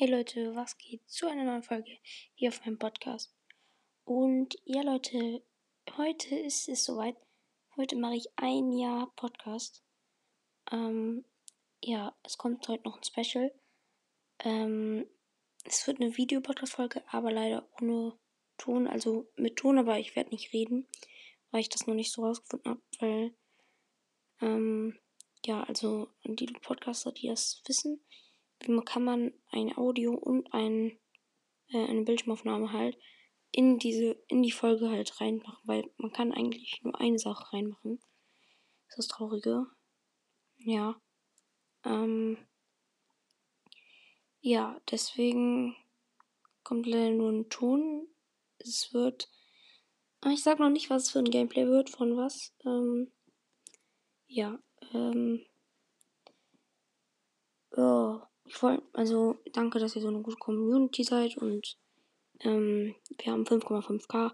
Hey Leute, was geht zu einer neuen Folge hier auf meinem Podcast? Und ja Leute, heute ist es soweit. Heute mache ich ein Jahr Podcast. Ähm, ja, es kommt heute noch ein Special. Ähm, es wird eine Videopodcast-Folge, aber leider ohne Ton, also mit Ton, aber ich werde nicht reden, weil ich das noch nicht so rausgefunden habe, weil, ähm, ja, also die Podcaster, die das wissen, kann man ein Audio und ein, äh, eine Bildschirmaufnahme halt in diese, in die Folge halt reinmachen, weil man kann eigentlich nur eine Sache reinmachen. Das ist das Traurige. Ja. Ähm, ja, deswegen kommt leider nur ein Ton. Es wird. Ich sag noch nicht, was es für ein Gameplay wird, von was. Ähm, ja, ähm. Oh, wollte, also danke, dass ihr so eine gute Community seid und ähm, wir haben 5,5k.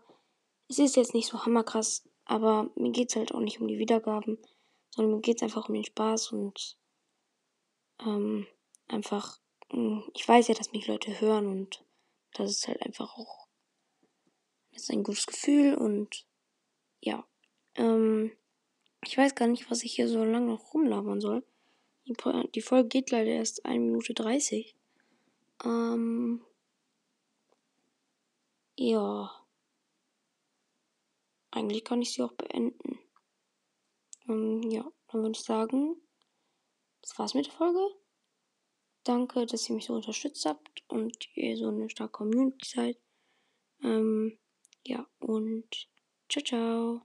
Es ist jetzt nicht so hammerkrass, aber mir geht es halt auch nicht um die Wiedergaben, sondern mir geht es einfach um den Spaß und ähm, einfach, hm, ich weiß ja, dass mich Leute hören und das ist halt einfach auch das ist ein gutes Gefühl und ja. Ähm, ich weiß gar nicht, was ich hier so lange noch rumlabern soll. Die, Folge geht leider erst 1 Minute 30. Ähm, ja. Eigentlich kann ich sie auch beenden. Ähm, ja, dann würde ich sagen, das war's mit der Folge. Danke, dass ihr mich so unterstützt habt und ihr so eine starke Community seid. Ähm, ja, und ciao, ciao.